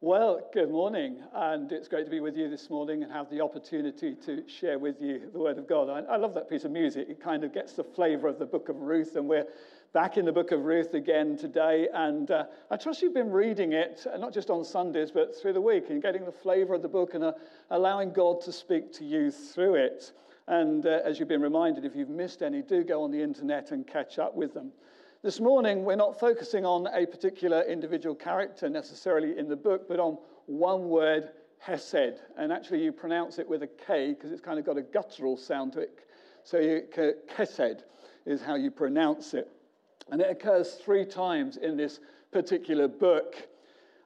Well, good morning, and it's great to be with you this morning and have the opportunity to share with you the Word of God. I, I love that piece of music. It kind of gets the flavor of the book of Ruth, and we're back in the book of Ruth again today. And uh, I trust you've been reading it, uh, not just on Sundays, but through the week, and getting the flavor of the book and uh, allowing God to speak to you through it. And uh, as you've been reminded, if you've missed any, do go on the internet and catch up with them. This morning, we're not focusing on a particular individual character necessarily in the book, but on one word, Hesed. And actually, you pronounce it with a K because it's kind of got a guttural sound to it. So, you, Kesed is how you pronounce it. And it occurs three times in this particular book.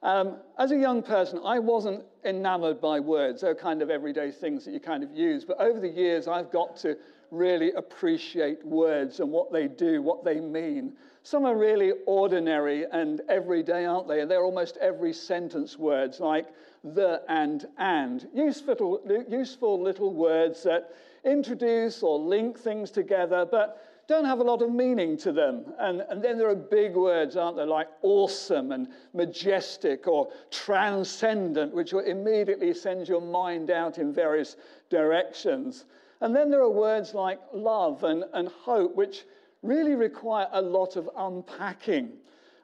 Um, as a young person, I wasn't enamored by words. They're kind of everyday things that you kind of use. But over the years, I've got to really appreciate words and what they do, what they mean. Some are really ordinary and everyday, aren't they? And they're almost every sentence words like the and and. Useful, useful little words that introduce or link things together, but don't have a lot of meaning to them. And, and then there are big words, aren't there, like awesome and majestic or transcendent, which will immediately send your mind out in various directions. And then there are words like love and, and hope, which really require a lot of unpacking.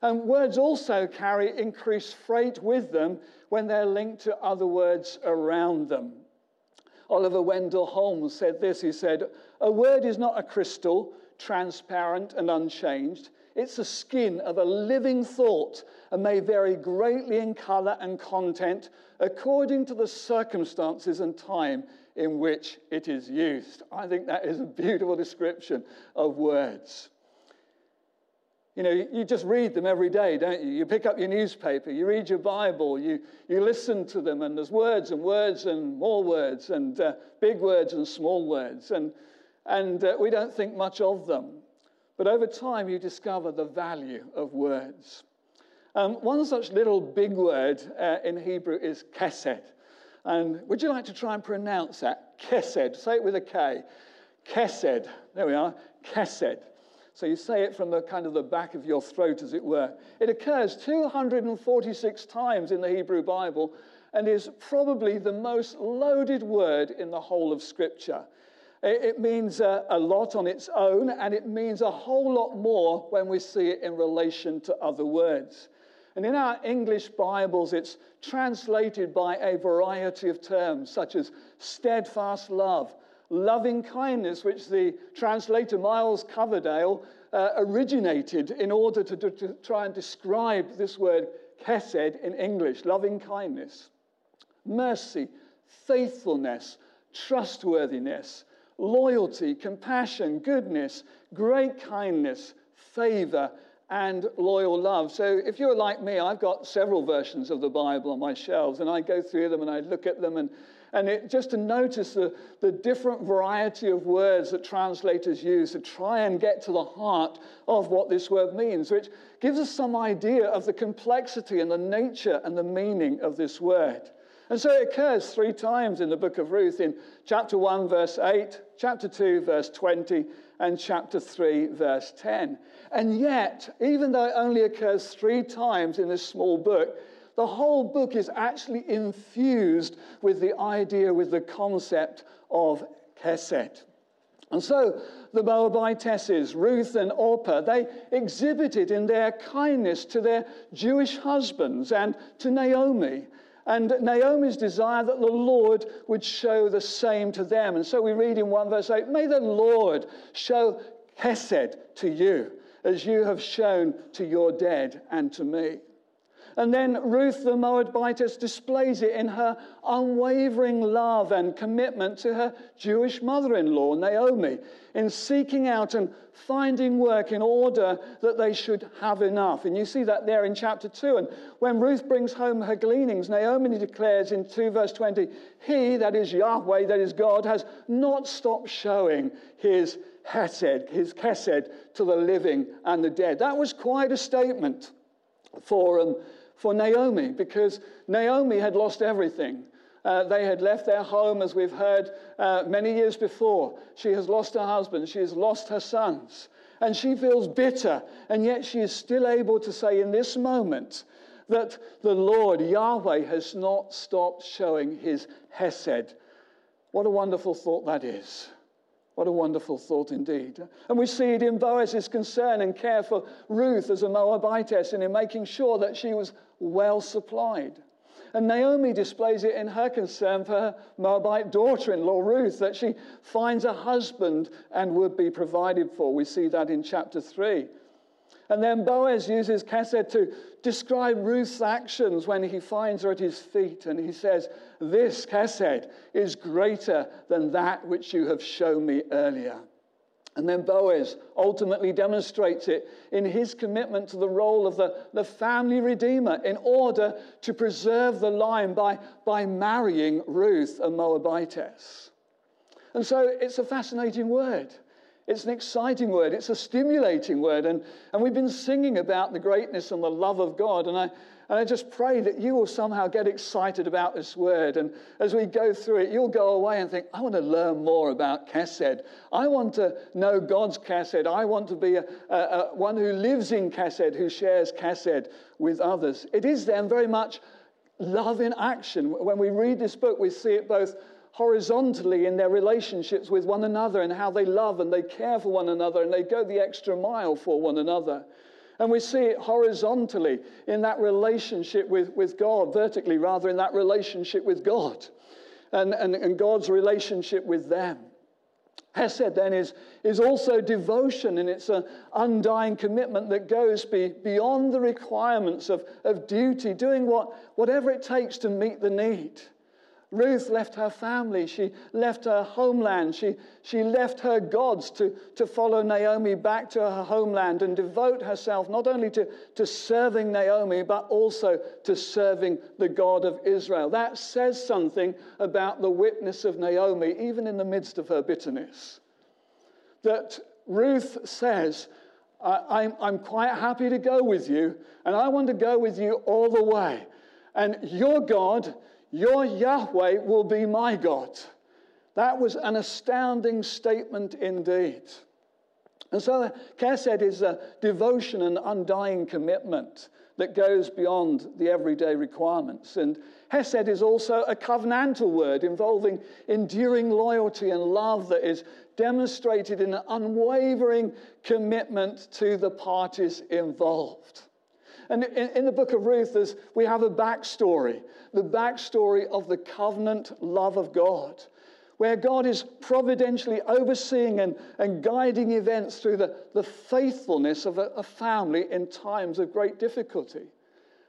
And words also carry increased freight with them when they're linked to other words around them. Oliver Wendell Holmes said this he said, A word is not a crystal, transparent and unchanged. It's the skin of a living thought and may vary greatly in color and content according to the circumstances and time in which it is used. I think that is a beautiful description of words. You know, you just read them every day, don't you? You pick up your newspaper, you read your Bible, you, you listen to them, and there's words and words and more words, and uh, big words and small words, and, and uh, we don't think much of them. But over time, you discover the value of words. Um, one such little big word uh, in Hebrew is kesed. And would you like to try and pronounce that? Kesed. Say it with a K. Kesed. There we are. Kesed. So you say it from the kind of the back of your throat, as it were. It occurs 246 times in the Hebrew Bible and is probably the most loaded word in the whole of Scripture. It means a, lot on its own, and it means a whole lot more when we see it in relation to other words. And in our English Bibles, it's translated by a variety of terms, such as steadfast love, loving kindness, which the translator Miles Coverdale uh, originated in order to, to, try and describe this word chesed in English, loving kindness, mercy, faithfulness, trustworthiness, loyalty, compassion, goodness, great kindness, favor, and loyal love. So if you're like me, I've got several versions of the Bible on my shelves, and I go through them and I look at them and and it, just to notice the, the different variety of words that translators use to try and get to the heart of what this word means, which gives us some idea of the complexity and the nature and the meaning of this word. And so it occurs three times in the book of Ruth in chapter 1, verse 8, chapter 2, verse 20, and chapter 3, verse 10. And yet, even though it only occurs three times in this small book, the whole book is actually infused with the idea, with the concept of Kesed. And so the Moabitesses, Ruth and Orpah, they exhibited in their kindness to their Jewish husbands and to Naomi. And Naomi's desire that the Lord would show the same to them. And so we read in 1 verse 8, May the Lord show Hesed to you, as you have shown to your dead and to me. And then Ruth the Moabitess displays it in her unwavering love and commitment to her Jewish mother in law, Naomi, in seeking out and finding work in order that they should have enough. And you see that there in chapter 2. And when Ruth brings home her gleanings, Naomi declares in 2 verse 20, He, that is Yahweh, that is God, has not stopped showing his hesed, his kesed to the living and the dead. That was quite a statement for um, for Naomi because Naomi had lost everything. Uh, they had left their home, as we've heard uh, many years before. She has lost her husband, she has lost her sons, and she feels bitter, and yet she is still able to say in this moment that the Lord, Yahweh, has not stopped showing his Hesed. What a wonderful thought that is. What a wonderful thought indeed. And we see it in Boaz's concern and care for Ruth as a Moabitess and in making sure that she was well supplied. And Naomi displays it in her concern for her Moabite daughter in law, Ruth, that she finds a husband and would be provided for. We see that in chapter 3. And then Boaz uses Kesed to describe Ruth's actions when he finds her at his feet. And he says, This, Kesed, is greater than that which you have shown me earlier. And then Boaz ultimately demonstrates it in his commitment to the role of the, the family redeemer in order to preserve the line by, by marrying Ruth, a Moabitess. And so it's a fascinating word. It's an exciting word. It's a stimulating word. And, and we've been singing about the greatness and the love of God. And I, and I just pray that you will somehow get excited about this word. And as we go through it, you'll go away and think, I want to learn more about Kesed. I want to know God's Kesed. I want to be a, a, a, one who lives in Kesed, who shares Kesed with others. It is then very much love in action. When we read this book, we see it both horizontally in their relationships with one another and how they love and they care for one another and they go the extra mile for one another. And we see it horizontally in that relationship with, with God, vertically rather, in that relationship with God and, and, and God's relationship with them. Hesed then is, is also devotion, and it's an undying commitment that goes be, beyond the requirements of, of duty, doing what, whatever it takes to meet the need. Ruth left her family. She left her homeland. She, she left her gods to, to follow Naomi back to her homeland and devote herself not only to, to serving Naomi, but also to serving the God of Israel. That says something about the witness of Naomi, even in the midst of her bitterness. That Ruth says, I'm, I'm quite happy to go with you, and I want to go with you all the way. And your God your Yahweh will be my God. That was an astounding statement indeed. And so, Kesed is a devotion and undying commitment that goes beyond the everyday requirements. And Hesed is also a covenantal word involving enduring loyalty and love that is demonstrated in an unwavering commitment to the parties involved. And in, in the book of Ruth, we have a backstory the backstory of the covenant love of God, where God is providentially overseeing and, and guiding events through the, the faithfulness of a, a family in times of great difficulty.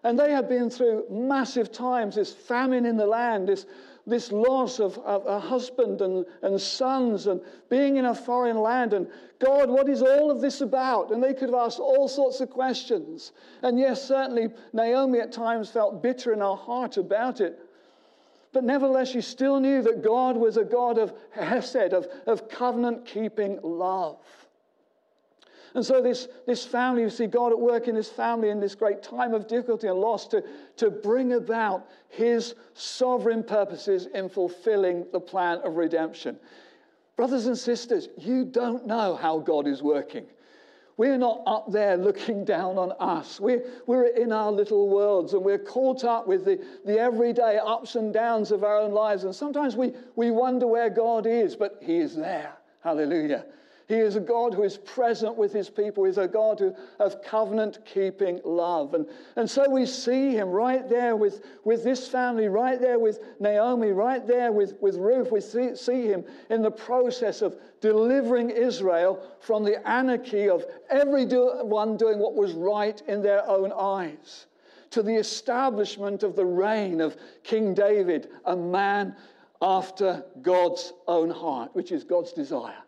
And they have been through massive times this famine in the land, this this loss of, of a husband and, and sons and being in a foreign land. And God, what is all of this about? And they could have asked all sorts of questions. And yes, certainly Naomi at times felt bitter in her heart about it. But nevertheless, she still knew that God was a God of hesed, of, of covenant keeping love. And so, this, this family, you see God at work in this family in this great time of difficulty and loss to, to bring about his sovereign purposes in fulfilling the plan of redemption. Brothers and sisters, you don't know how God is working. We're not up there looking down on us. We're, we're in our little worlds and we're caught up with the, the everyday ups and downs of our own lives. And sometimes we, we wonder where God is, but He is there. Hallelujah. He is a God who is present with his people. He's a God who, of covenant keeping love. And, and so we see him right there with, with this family, right there with Naomi, right there with, with Ruth. We see, see him in the process of delivering Israel from the anarchy of everyone doing what was right in their own eyes to the establishment of the reign of King David, a man after God's own heart, which is God's desire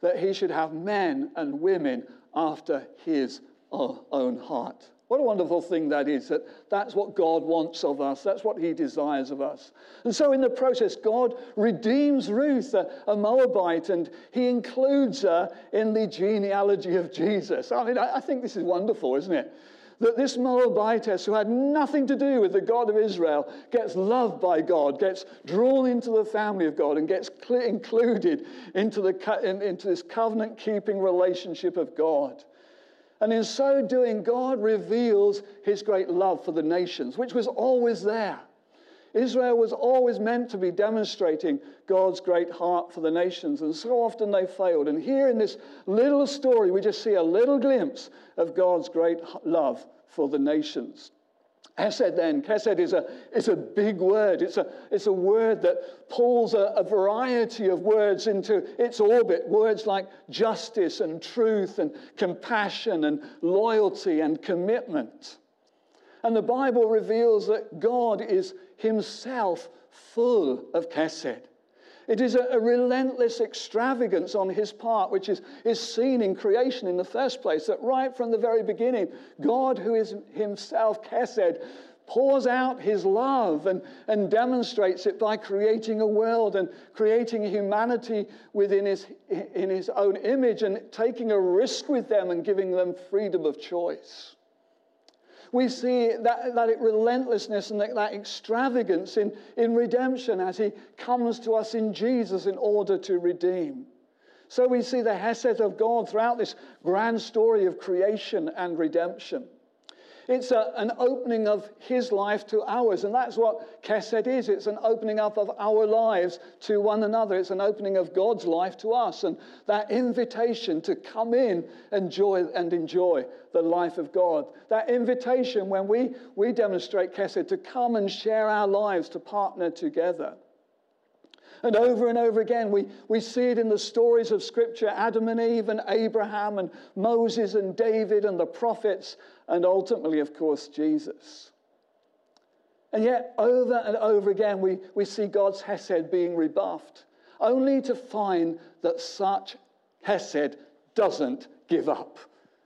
that he should have men and women after his uh, own heart. What a wonderful thing that is, that that's what God wants of us. That's what he desires of us. And so in the process, God redeems Ruth, a, a Moabite, and he includes her in the genealogy of Jesus. I mean, I, I think this is wonderful, isn't it? That this Moabitess, who had nothing to do with the God of Israel, gets loved by God, gets drawn into the family of God, and gets cl- included into, the into this covenant keeping relationship of God. And in so doing, God reveals his great love for the nations, which was always there. Israel was always meant to be demonstrating God's great heart for the nations, and so often they failed. And here in this little story, we just see a little glimpse of God's great love for the nations. Hesed then, Hesed is a, is a big word. It's a, it's a word that pulls a, a variety of words into its orbit. Words like justice and truth and compassion and loyalty and commitment. And the Bible reveals that God is himself full of Hesed. It is a, a, relentless extravagance on his part, which is, is seen in creation in the first place. That right from the very beginning, God, who is himself Chesed, pours out his love and, and demonstrates it by creating a world and creating humanity within his, in his own image and taking a risk with them and giving them freedom of choice. We see that, that relentlessness and that, that extravagance in, in redemption as he comes to us in Jesus in order to redeem. So we see the Hesed of God throughout this grand story of creation and redemption. It's a, an opening of his life to ours. And that's what Kesed is. It's an opening up of our lives to one another. It's an opening of God's life to us. And that invitation to come in and enjoy, and enjoy the life of God. That invitation when we, we demonstrate Kesed to come and share our lives, to partner together. And over and over again, we, we see it in the stories of Scripture Adam and Eve, and Abraham, and Moses, and David, and the prophets, and ultimately, of course, Jesus. And yet, over and over again, we, we see God's Hesed being rebuffed, only to find that such Hesed doesn't give up.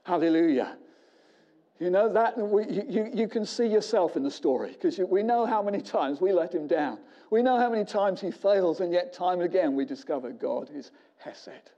Hallelujah. You know, that we, you, you can see yourself in the story because we know how many times we let him down. We know how many times he fails, and yet, time and again, we discover God is Hesed.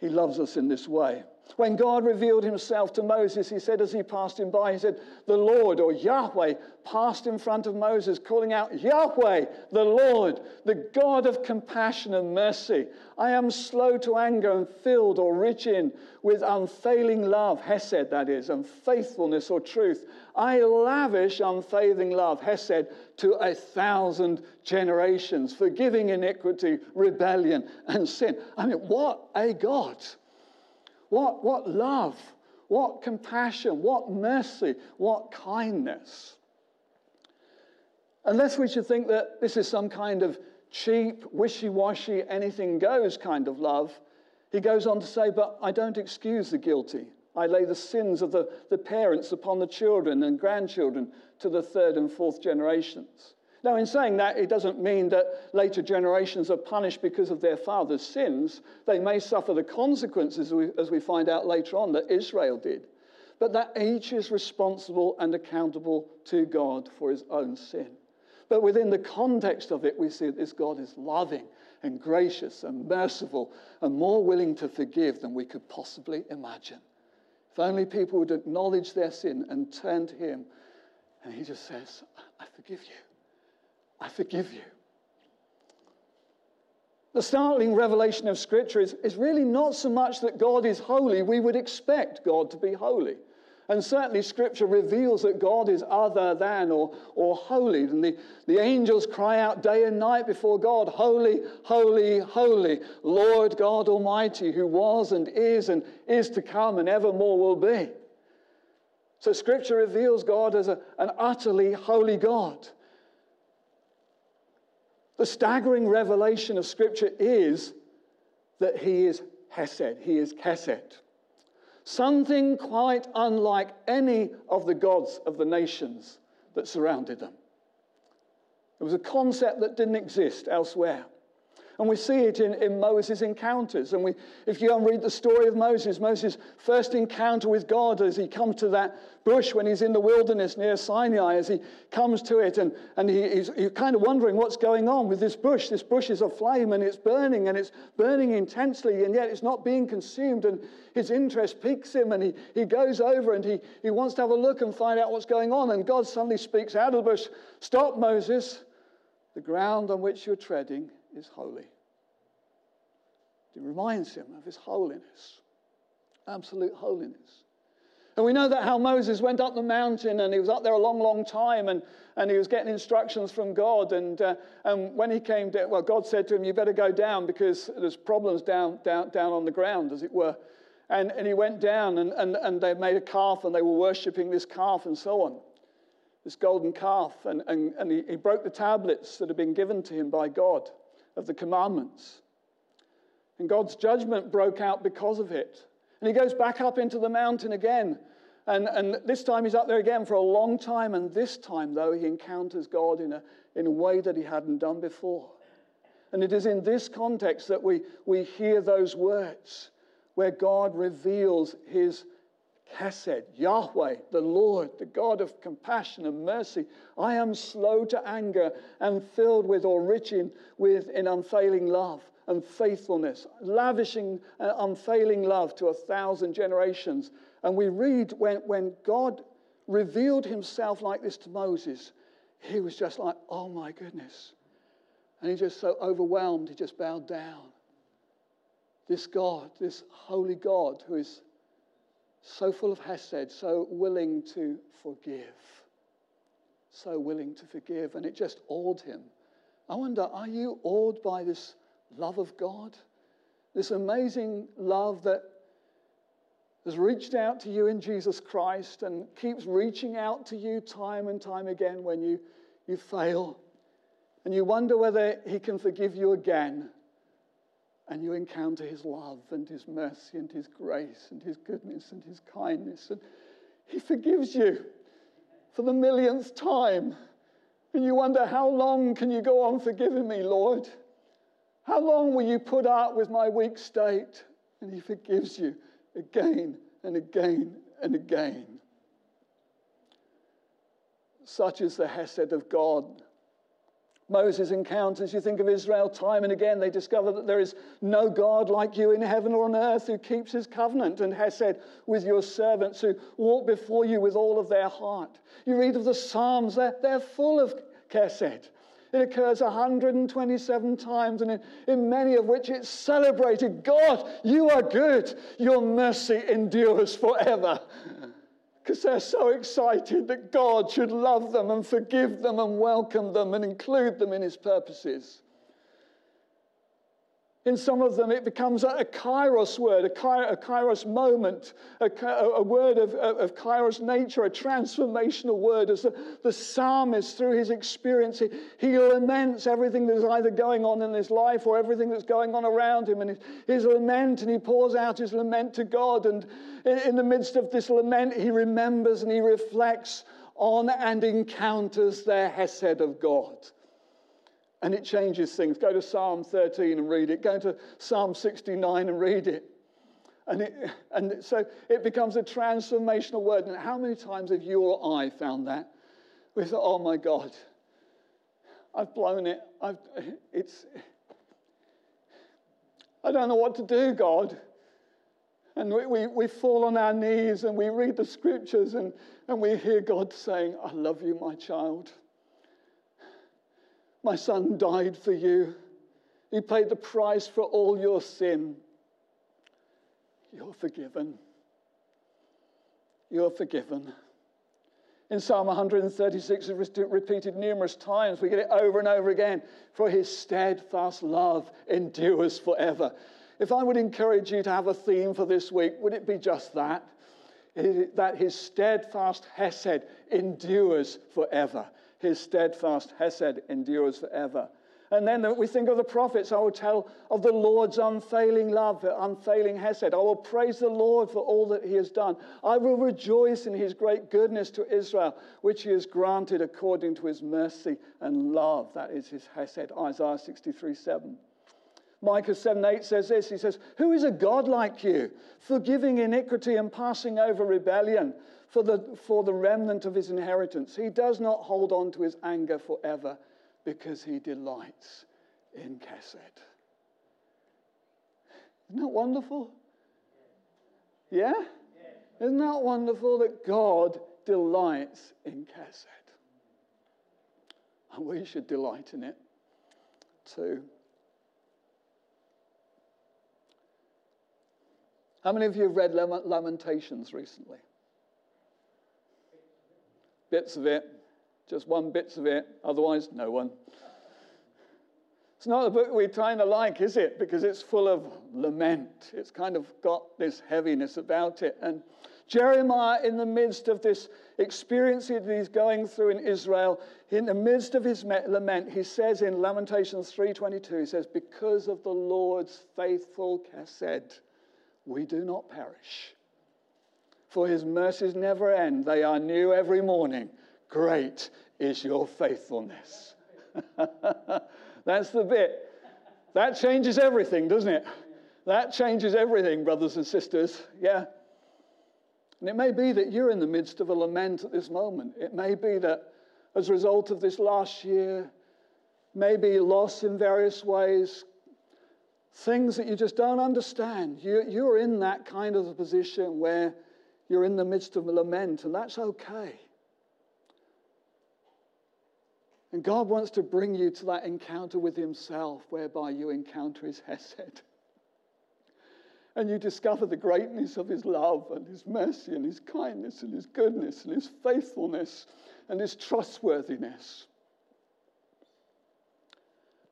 He loves us in this way. When God revealed himself to Moses, he said as he passed him by, he said, The Lord or Yahweh passed in front of Moses, calling out, Yahweh, the Lord, the God of compassion and mercy. I am slow to anger and filled or rich in with unfailing love, Hesed that is, and faithfulness or truth. I lavish unfailing love, Hesed, to a thousand generations, forgiving iniquity, rebellion, and sin. I mean, what a God! What, what love, what compassion, what mercy, what kindness. Unless we should think that this is some kind of cheap, wishy washy, anything goes kind of love, he goes on to say, But I don't excuse the guilty. I lay the sins of the, the parents upon the children and grandchildren to the third and fourth generations. Now, in saying that, it doesn't mean that later generations are punished because of their father's sins. They may suffer the consequences, as we find out later on, that Israel did. But that each is responsible and accountable to God for his own sin. But within the context of it, we see that this God is loving and gracious and merciful and more willing to forgive than we could possibly imagine. If only people would acknowledge their sin and turn to him. And he just says, I forgive you. I forgive you. The startling revelation of Scripture is, is really not so much that God is holy, we would expect God to be holy. And certainly, Scripture reveals that God is other than or, or holy. And the, the angels cry out day and night before God, Holy, holy, holy, Lord God Almighty, who was and is and is to come and evermore will be. So, Scripture reveals God as a, an utterly holy God. The staggering revelation of Scripture is that he is Hesed, he is Kesed. Something quite unlike any of the gods of the nations that surrounded them. It was a concept that didn't exist elsewhere. And we see it in, in Moses' encounters. And we, if you go and read the story of Moses, Moses' first encounter with God as he comes to that bush when he's in the wilderness near Sinai, as he comes to it, and, and he, he's, kind of wondering what's going on with this bush. This bush is aflame and it's burning, and it's burning intensely, and yet it's not being consumed. And his interest piques him, and he, he goes over and he, he wants to have a look and find out what's going on. And God suddenly speaks out of the bush Stop, Moses. The ground on which you're treading is holy. It reminds him of his holiness. absolute holiness. And we know that how Moses went up the mountain and he was up there a long, long time and, and he was getting instructions from God. And, uh, and when he came down, well, God said to him, You better go down because there's problems down, down, down on the ground, as it were. And, and he went down and, and, and they made a calf and they were worshipping this calf and so on, this golden calf. And, and, and he, he broke the tablets that had been given to him by God of the commandments. And God's judgment broke out because of it. And he goes back up into the mountain again. And, and this time he's up there again for a long time. And this time, though, he encounters God in a, in a way that he hadn't done before. And it is in this context that we, we hear those words where God reveals his Hesed, Yahweh, the Lord, the God of compassion and mercy. I am slow to anger and filled with or rich in, with in unfailing love and faithfulness, lavishing uh, unfailing love to a thousand generations. And we read when, when God revealed himself like this to Moses, he was just like, oh my goodness. And he just so overwhelmed, he just bowed down. This God, this holy God who is so full of Hesed, so willing to forgive. So willing to forgive. And it just awed him. I wonder, are you awed by this love of God? This amazing love that has reached out to you in Jesus Christ and keeps reaching out to you time and time again when you, you fail. And you wonder whether He can forgive you again. And you encounter His love and His mercy and His grace and His goodness and His kindness. And He forgives you for the millionth time. And you wonder, how long can you go on forgiving me, Lord? How long will you put up with my weak state? And He forgives you again and again and again. Such is the Hesed of God. Moses encounters, you think of Israel time and again, they discover that there is no God like you in heaven or on earth who keeps his covenant and Hesed with your servants who walk before you with all of their heart. You read of the Psalms, they're, they're full of Hesed. It occurs 127 times, and in, in, many of which it's celebrated God, you are good. Your mercy endures forever. Because they're so excited that God should love them and forgive them and welcome them and include them in his purposes. In some of them, it becomes a, kairos word, a, a kairos moment, a, a word of, of, kairos nature, a transformational word. As the, the psalmist, through his experience, he, he, laments everything that's either going on in his life or everything that's going on around him. And his, his lament, and he pours out his lament to God. And in, in the midst of this lament, he remembers and he reflects on and encounters the Hesed of God. And it changes things. Go to Psalm 13 and read it. Go to Psalm 69 and read it. And, it, and so it becomes a transformational word. And how many times have you or I found that? We thought, oh my God, I've blown it. I've, it's, I don't know what to do, God. And we, we, we fall on our knees and we read the scriptures and, and we hear God saying, I love you, my child. My son died for you. He paid the price for all your sin. You're forgiven. You're forgiven. In Psalm 136, it's repeated numerous times. We get it over and over again. For his steadfast love endures forever. If I would encourage you to have a theme for this week, would it be just that? That his steadfast Hesed endures forever his steadfast Hesed endures forever. And then we think of the prophets. I will tell of the Lord's unfailing love, unfailing Hesed. I will praise the Lord for all that he has done. I will rejoice in his great goodness to Israel, which he has granted according to his mercy and love. That is his Hesed. Isaiah 63 7. Micah 7 8 says this He says, Who is a God like you, forgiving iniquity and passing over rebellion? For the, for the remnant of his inheritance. He does not hold on to his anger forever because he delights in Kesed. Isn't that wonderful? Yeah? Isn't that wonderful that God delights in Kesed? And we should delight in it too. How many of you have read Lamentations recently? Bits of it, just one bits of it, otherwise, no one. It's not a book we kind of like, is it? Because it's full of lament. It's kind of got this heaviness about it. And Jeremiah, in the midst of this experience that he's going through in Israel, in the midst of his lament, he says in Lamentations 3:22, he says, "Because of the Lord's faithful chesed, we do not perish. For his mercies never end; they are new every morning. Great is your faithfulness." That's the bit. That changes everything, doesn't it? That changes everything, brothers and sisters. Yeah. And it may be that you're in the midst of a lament at this moment. It may be that as a result of this last year, maybe loss in various ways, things that you just don't understand. You, you're in that kind of a position where you're in the midst of lament, and that's okay. And God wants to bring you to that encounter with Himself whereby you encounter His Hesed. And you discover the greatness of His love and His mercy and His kindness and His goodness and His faithfulness and His trustworthiness.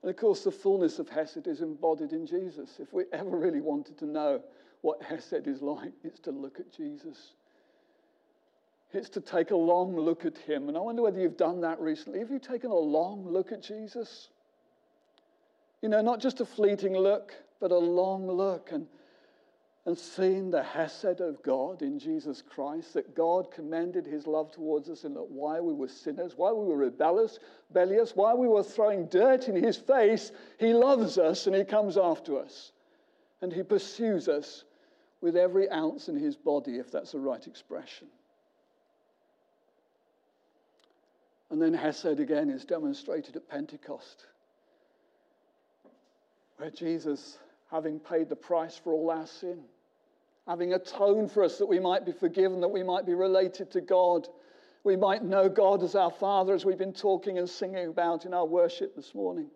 And of course, the fullness of Hesed is embodied in Jesus. If we ever really wanted to know what Hesed is like, it's to look at Jesus it's to take a long look at him. And I wonder whether you've done that recently. Have you taken a long look at Jesus? You know, not just a fleeting look, but a long look and, and seen the Hesed of God in Jesus Christ, that God commended his love towards us in that while we were sinners, while we were rebellious, rebellious, while we were throwing dirt in his face, he loves us and he comes after us. And he pursues us with every ounce in his body, if that's the right expression. And then Hesed again is demonstrated at Pentecost, where Jesus, having paid the price for all our sin, having atoned for us that we might be forgiven, that we might be related to God, we might know God as our Father, as we've been talking and singing about in our worship this morning.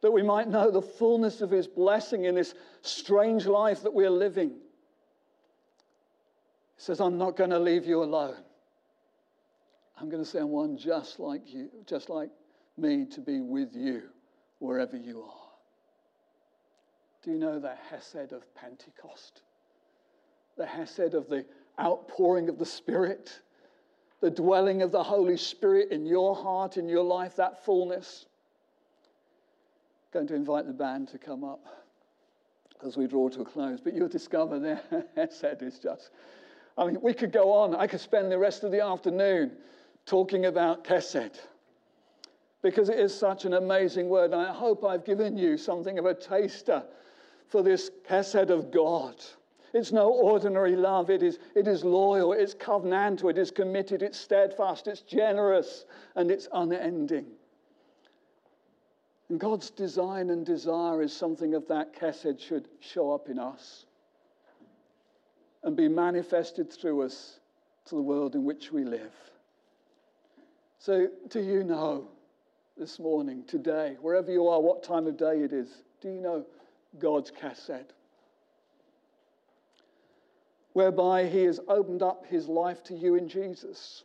That we might know the fullness of His blessing in this strange life that we're living. He says, I'm not going to leave you alone. I'm going to send one just like you, just like me, to be with you wherever you are. Do you know the Hesed of Pentecost? The Hesed of the outpouring of the Spirit, the dwelling of the Holy Spirit in your heart, in your life, that fullness. Going to invite the band to come up as we draw to a close, but you'll discover there, Hesed is just. I mean, we could go on. I could spend the rest of the afternoon talking about Kesed because it is such an amazing word. And I hope I've given you something of a taster for this Kesed of God. It's no ordinary love. It is, it is loyal, it's covenantal, it is committed, it's steadfast, it's generous, and it's unending. And God's design and desire is something of that Kesed should show up in us and be manifested through us to the world in which we live. So, do you know this morning, today, wherever you are, what time of day it is, do you know God's Kesed? Whereby He has opened up His life to you in Jesus,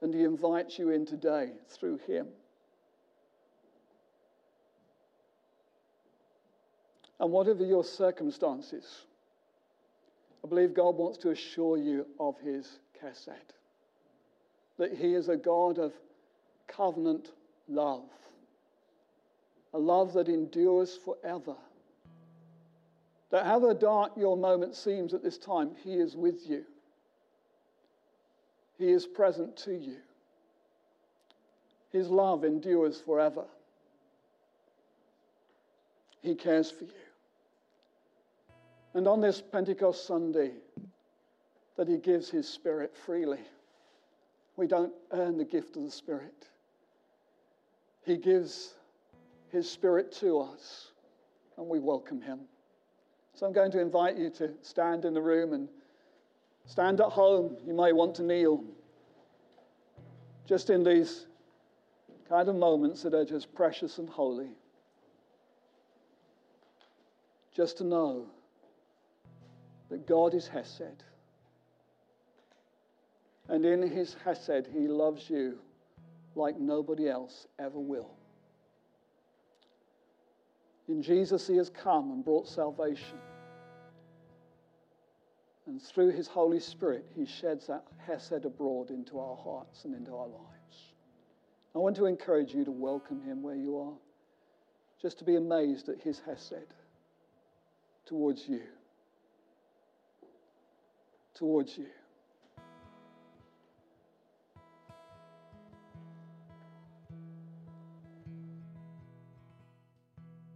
and He invites you in today through Him. And whatever your circumstances, I believe God wants to assure you of His Kesed that He is a God of covenant love, a love that endures forever. That however dark your moment seems at this time, He is with you. He is present to you. His love endures forever. He cares for you. And on this Pentecost Sunday, that He gives His Spirit freely. We don't earn the gift of the Spirit. He gives His Spirit to us, and we welcome Him. So I'm going to invite you to stand in the room and stand at home. You may want to kneel. Just in these kind of moments that are just precious and holy. Just to know that God is Hesed. And in his Hesed, he loves you like nobody else ever will. In Jesus, he has come and brought salvation. And through his Holy Spirit, he sheds that Hesed abroad into our hearts and into our lives. I want to encourage you to welcome him where you are, just to be amazed at his Hesed towards you. Towards you.